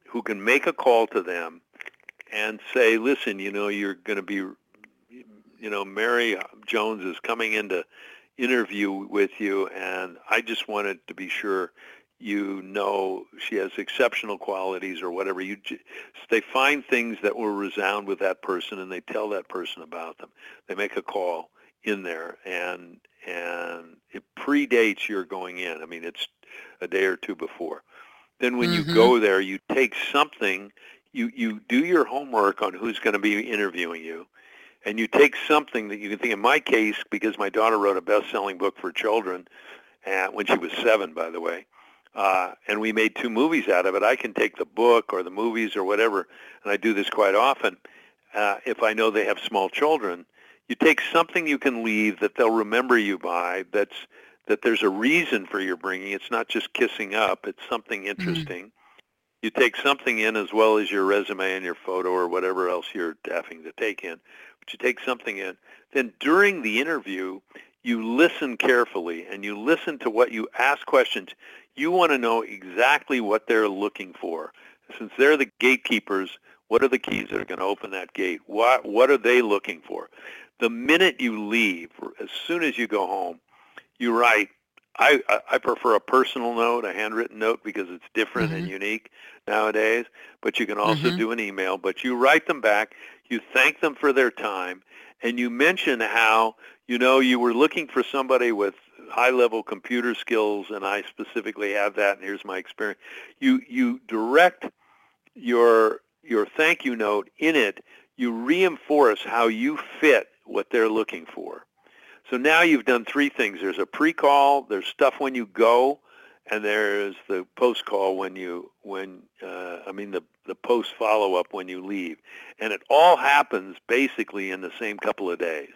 who can make a call to them and say, listen, you know, you're going to be, you know, Mary Jones is coming in to interview with you, and I just wanted to be sure you know she has exceptional qualities or whatever. You they find things that will resound with that person and they tell that person about them. They make a call in there and and it predates your going in. I mean it's a day or two before. Then when mm-hmm. you go there you take something you you do your homework on who's going to be interviewing you and you take something that you can think in my case because my daughter wrote a best-selling book for children uh, when she was seven by the way uh, and we made two movies out of it. I can take the book or the movies or whatever, and I do this quite often. Uh, if I know they have small children, you take something you can leave that they'll remember you by. That's that there's a reason for your bringing. It's not just kissing up. It's something mm-hmm. interesting. Mm-hmm. You take something in as well as your resume and your photo or whatever else you're having to take in. But you take something in, then during the interview, you listen carefully and you listen to what you ask questions. You want to know exactly what they're looking for. Since they're the gatekeepers, what are the keys that are going to open that gate? What, what are they looking for? The minute you leave, as soon as you go home, you write, I, I prefer a personal note, a handwritten note, because it's different mm-hmm. and unique nowadays. But you can also mm-hmm. do an email. But you write them back. You thank them for their time, and you mention how you know you were looking for somebody with high-level computer skills, and I specifically have that. And here's my experience. You you direct your your thank you note in it. You reinforce how you fit what they're looking for. So now you've done three things. There's a pre-call, there's stuff when you go, and there's the post-call when you when uh, I mean the the post follow-up when you leave, and it all happens basically in the same couple of days.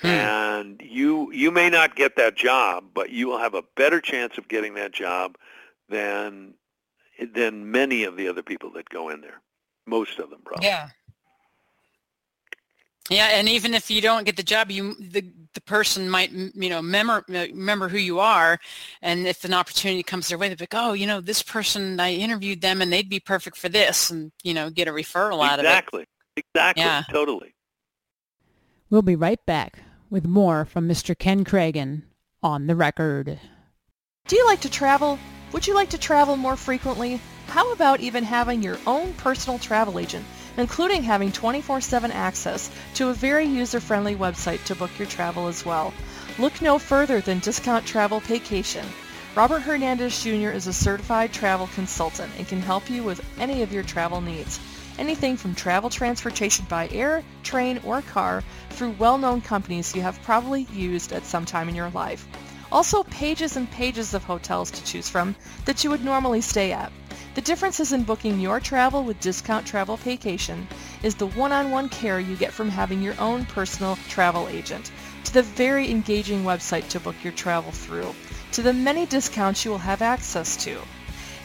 Hmm. And you you may not get that job, but you will have a better chance of getting that job than than many of the other people that go in there. Most of them, probably. Yeah. Yeah, and even if you don't get the job, you the the person might you know remember remember who you are, and if an opportunity comes their way, they're like, oh, you know, this person I interviewed them, and they'd be perfect for this, and you know, get a referral out of it. Exactly, exactly, yeah. totally. We'll be right back with more from Mr. Ken Kragen on the record. Do you like to travel? Would you like to travel more frequently? How about even having your own personal travel agent? including having 24-7 access to a very user-friendly website to book your travel as well. Look no further than Discount Travel Vacation. Robert Hernandez Jr. is a certified travel consultant and can help you with any of your travel needs. Anything from travel transportation by air, train, or car through well-known companies you have probably used at some time in your life. Also pages and pages of hotels to choose from that you would normally stay at. The differences in booking your travel with Discount Travel Vacation is the one-on-one care you get from having your own personal travel agent, to the very engaging website to book your travel through, to the many discounts you will have access to.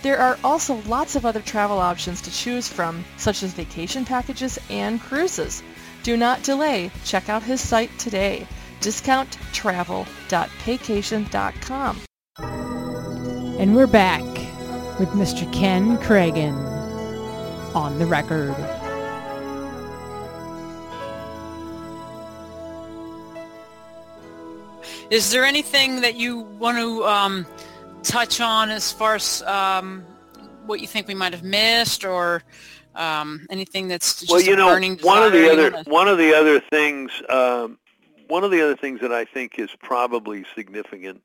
There are also lots of other travel options to choose from, such as vacation packages and cruises. Do not delay. Check out his site today, discounttravel.vacation.com. And we're back with Mr. Ken Kragen on the record. Is there anything that you want to um, touch on as far as um, what you think we might have missed, or um, anything that's just well, you know, one of the other one of the other things um, one of the other things that I think is probably significant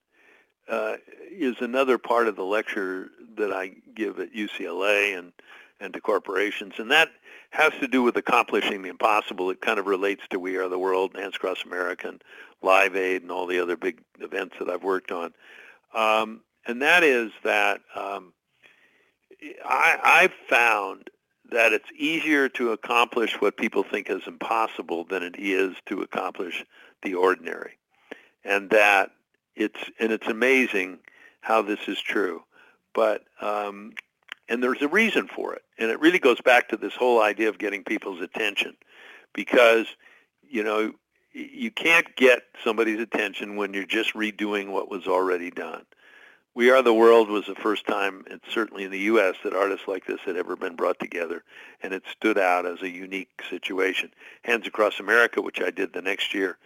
uh, is another part of the lecture that I give at UCLA and and to corporations, and that has to do with accomplishing the impossible. It kind of relates to We Are the World, Hands Across America, and Live Aid, and all the other big events that I've worked on. Um, and that is that um, I, I've found that it's easier to accomplish what people think is impossible than it is to accomplish the ordinary. And that it's and it's amazing how this is true. But um, and there's a reason for it, and it really goes back to this whole idea of getting people's attention, because you know you can't get somebody's attention when you're just redoing what was already done. We Are the World was the first time, and certainly in the U.S., that artists like this had ever been brought together, and it stood out as a unique situation. Hands Across America, which I did the next year,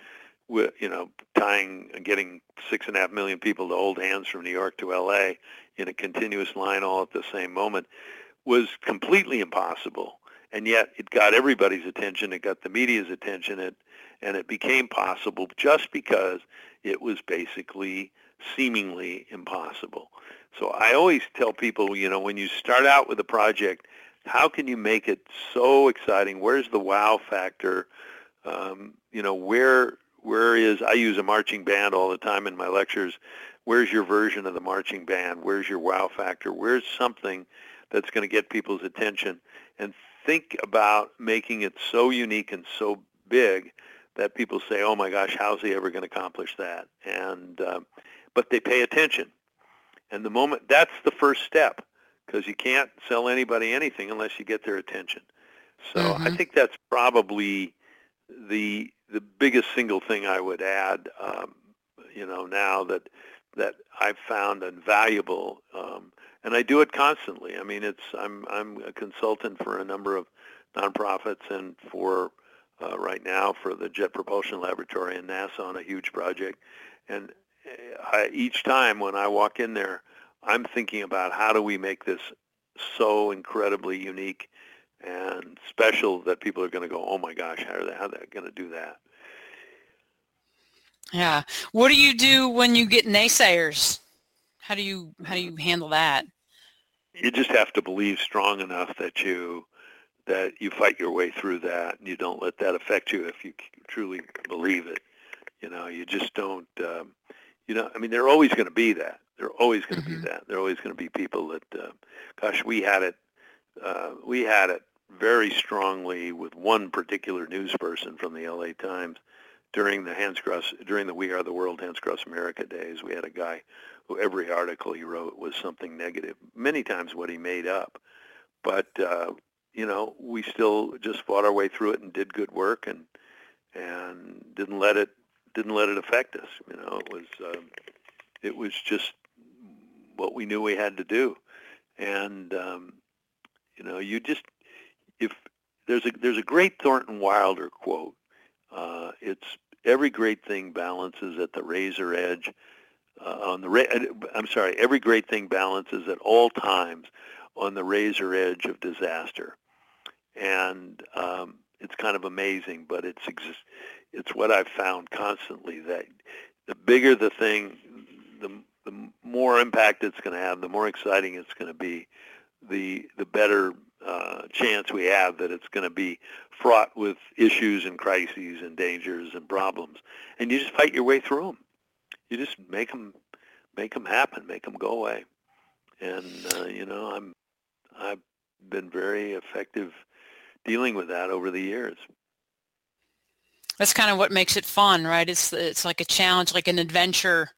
you know, tying getting six and a half million people to hold hands from New York to L.A. in a continuous line all at the same moment was completely impossible. And yet it got everybody's attention. It got the media's attention. It, and it became possible just because it was basically seemingly impossible. So I always tell people, you know, when you start out with a project, how can you make it so exciting? Where's the wow factor? Um, you know, where where is I use a marching band all the time in my lectures. Where's your version of the marching band? Where's your wow factor? Where's something that's going to get people's attention? And think about making it so unique and so big that people say, "Oh my gosh, how's he ever going to accomplish that?" And uh, but they pay attention. And the moment that's the first step because you can't sell anybody anything unless you get their attention. So mm-hmm. I think that's probably the the biggest single thing I would add, um, you know, now that that I've found invaluable, um, and I do it constantly. I mean, it's I'm I'm a consultant for a number of nonprofits and for uh, right now for the Jet Propulsion Laboratory and NASA on a huge project, and I, each time when I walk in there, I'm thinking about how do we make this so incredibly unique and special that people are going to go, oh my gosh, how are they, how are they going to do that? Yeah. What do you do when you get naysayers? How do you how do you handle that? You just have to believe strong enough that you that you fight your way through that and you don't let that affect you if you truly believe it. You know, you just don't. Um, you know, I mean, they're always going to be that. They're always going to mm-hmm. be that. They're always going to be people that, uh, gosh, we had it. Uh, we had it very strongly with one particular news person from the LA Times during the Hands Cross during the We Are the World Hands Cross America days. We had a guy who every article he wrote was something negative, many times what he made up. But uh, you know, we still just fought our way through it and did good work and and didn't let it didn't let it affect us. You know, it was um, it was just what we knew we had to do, and um, you know, you just if there's a there's a great Thornton Wilder quote. Uh, it's every great thing balances at the razor edge. Uh, on the ra- I'm sorry, every great thing balances at all times on the razor edge of disaster, and um, it's kind of amazing. But it's ex- it's what I've found constantly that the bigger the thing, the the more impact it's going to have, the more exciting it's going to be, the the better uh, chance we have that it's going to be fraught with issues and crises and dangers and problems. And you just fight your way through them. You just make them make them happen, make them go away. And uh, you know, I'm I've been very effective dealing with that over the years. That's kind of what makes it fun, right? It's it's like a challenge, like an adventure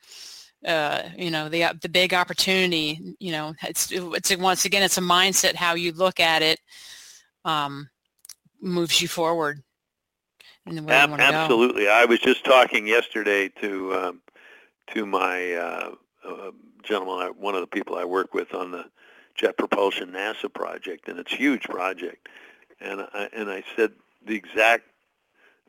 uh, you know the the big opportunity you know it's it's once again it's a mindset how you look at it um, moves you forward Ab- absolutely go. I was just talking yesterday to um, to my uh, uh, gentleman one of the people I work with on the jet propulsion NASA project and it's a huge project and I, and I said the exact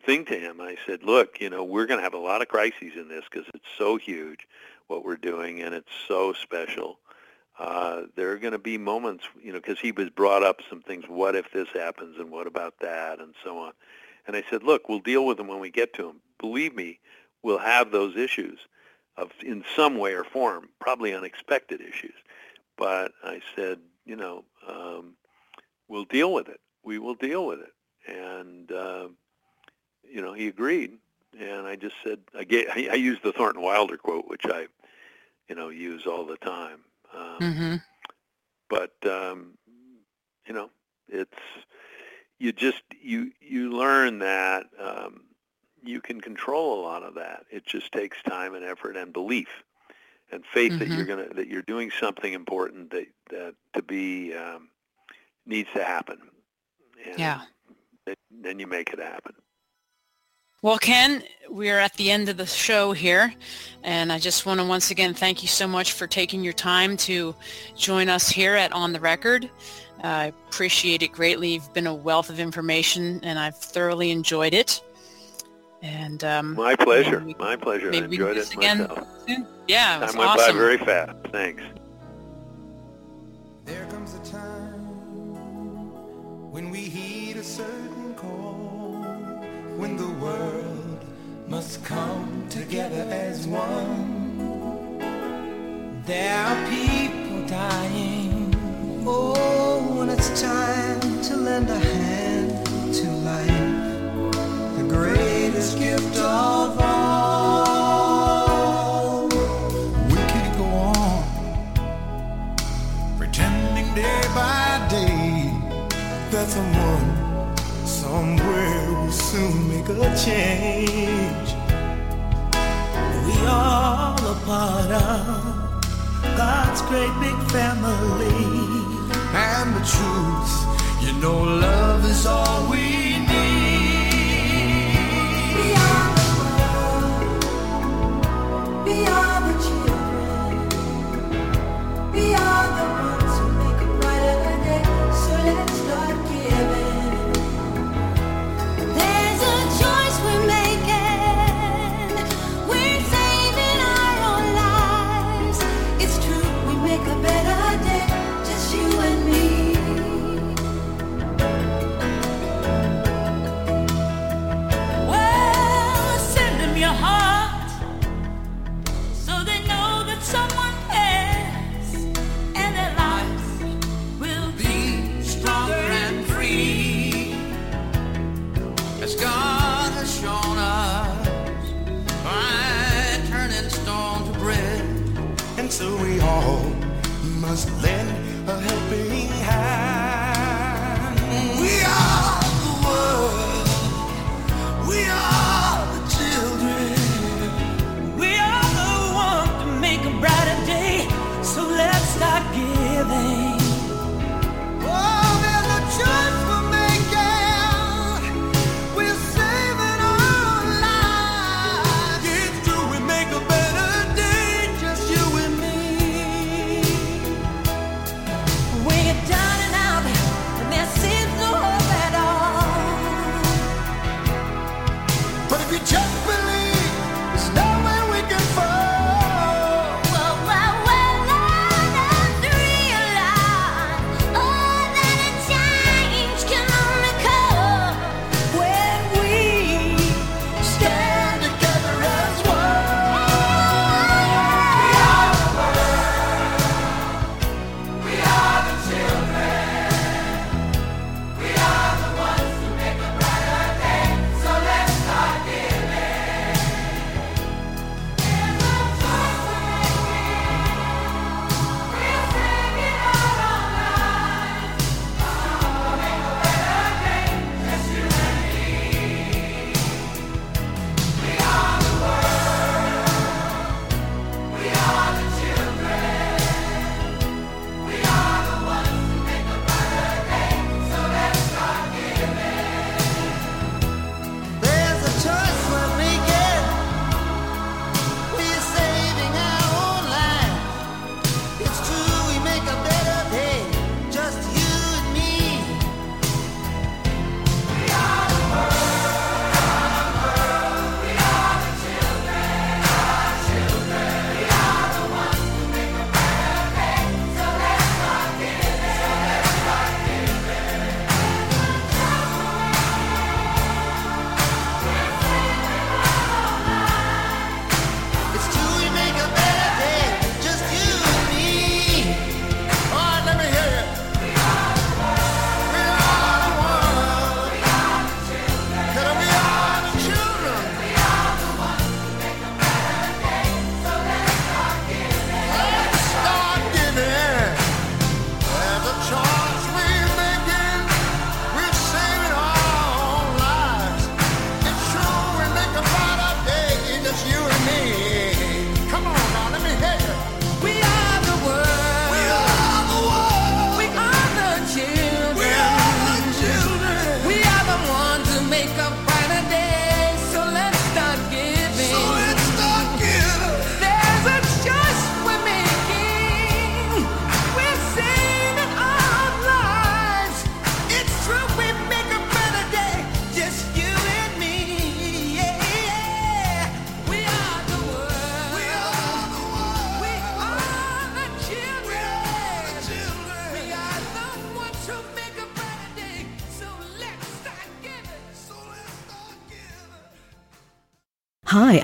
thing to him I said look you know we're going to have a lot of crises in this because it's so huge what we're doing, and it's so special. Uh, there are going to be moments, you know, because he was brought up some things. What if this happens, and what about that, and so on. And I said, look, we'll deal with them when we get to them. Believe me, we'll have those issues of in some way or form, probably unexpected issues. But I said, you know, um, we'll deal with it. We will deal with it. And uh, you know, he agreed. And I just said, I, gave, I, I used the Thornton Wilder quote, which I, you know, use all the time. Um, mm-hmm. But um, you know, it's you just you you learn that um, you can control a lot of that. It just takes time and effort and belief and faith mm-hmm. that you're gonna that you're doing something important that that to be um, needs to happen. And yeah. Then you make it happen. Well, Ken, we're at the end of the show here, and I just want to once again thank you so much for taking your time to join us here at On the Record. I appreciate it greatly. You've been a wealth of information, and I've thoroughly enjoyed it. And um, my pleasure. We, my pleasure. I enjoyed it again myself. Soon. Yeah, it was Time went awesome. by very fast. Thanks. There comes a time when we heed a certain call, when the world must come together as one. There are people dying. Oh, when it's time to lend a hand to life, the greatest gift of all. We can't go on pretending day by day that someone somewhere will soon make a change We all a part of God's great big family. And the truth, you know, love is all we need.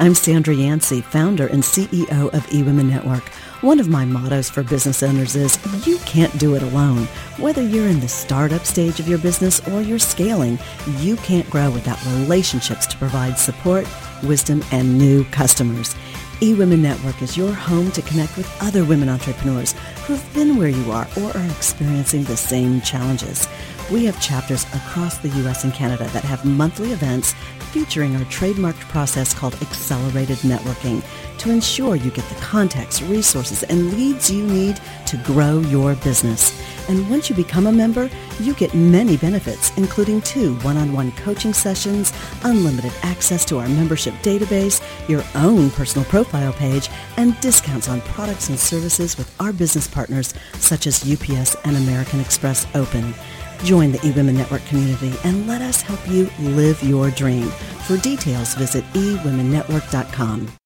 I'm Sandra Yancey, founder and CEO of eWomen Network. One of my mottos for business owners is you can't do it alone. Whether you're in the startup stage of your business or you're scaling, you can't grow without relationships to provide support, wisdom, and new customers. eWomen Network is your home to connect with other women entrepreneurs who've been where you are or are experiencing the same challenges. We have chapters across the U.S. and Canada that have monthly events featuring our trademarked process called Accelerated Networking to ensure you get the contacts, resources, and leads you need to grow your business. And once you become a member, you get many benefits, including two one-on-one coaching sessions, unlimited access to our membership database, your own personal profile page, and discounts on products and services with our business partners such as UPS and American Express Open. Join the eWomen Network community and let us help you live your dream. For details, visit eWomenNetwork.com.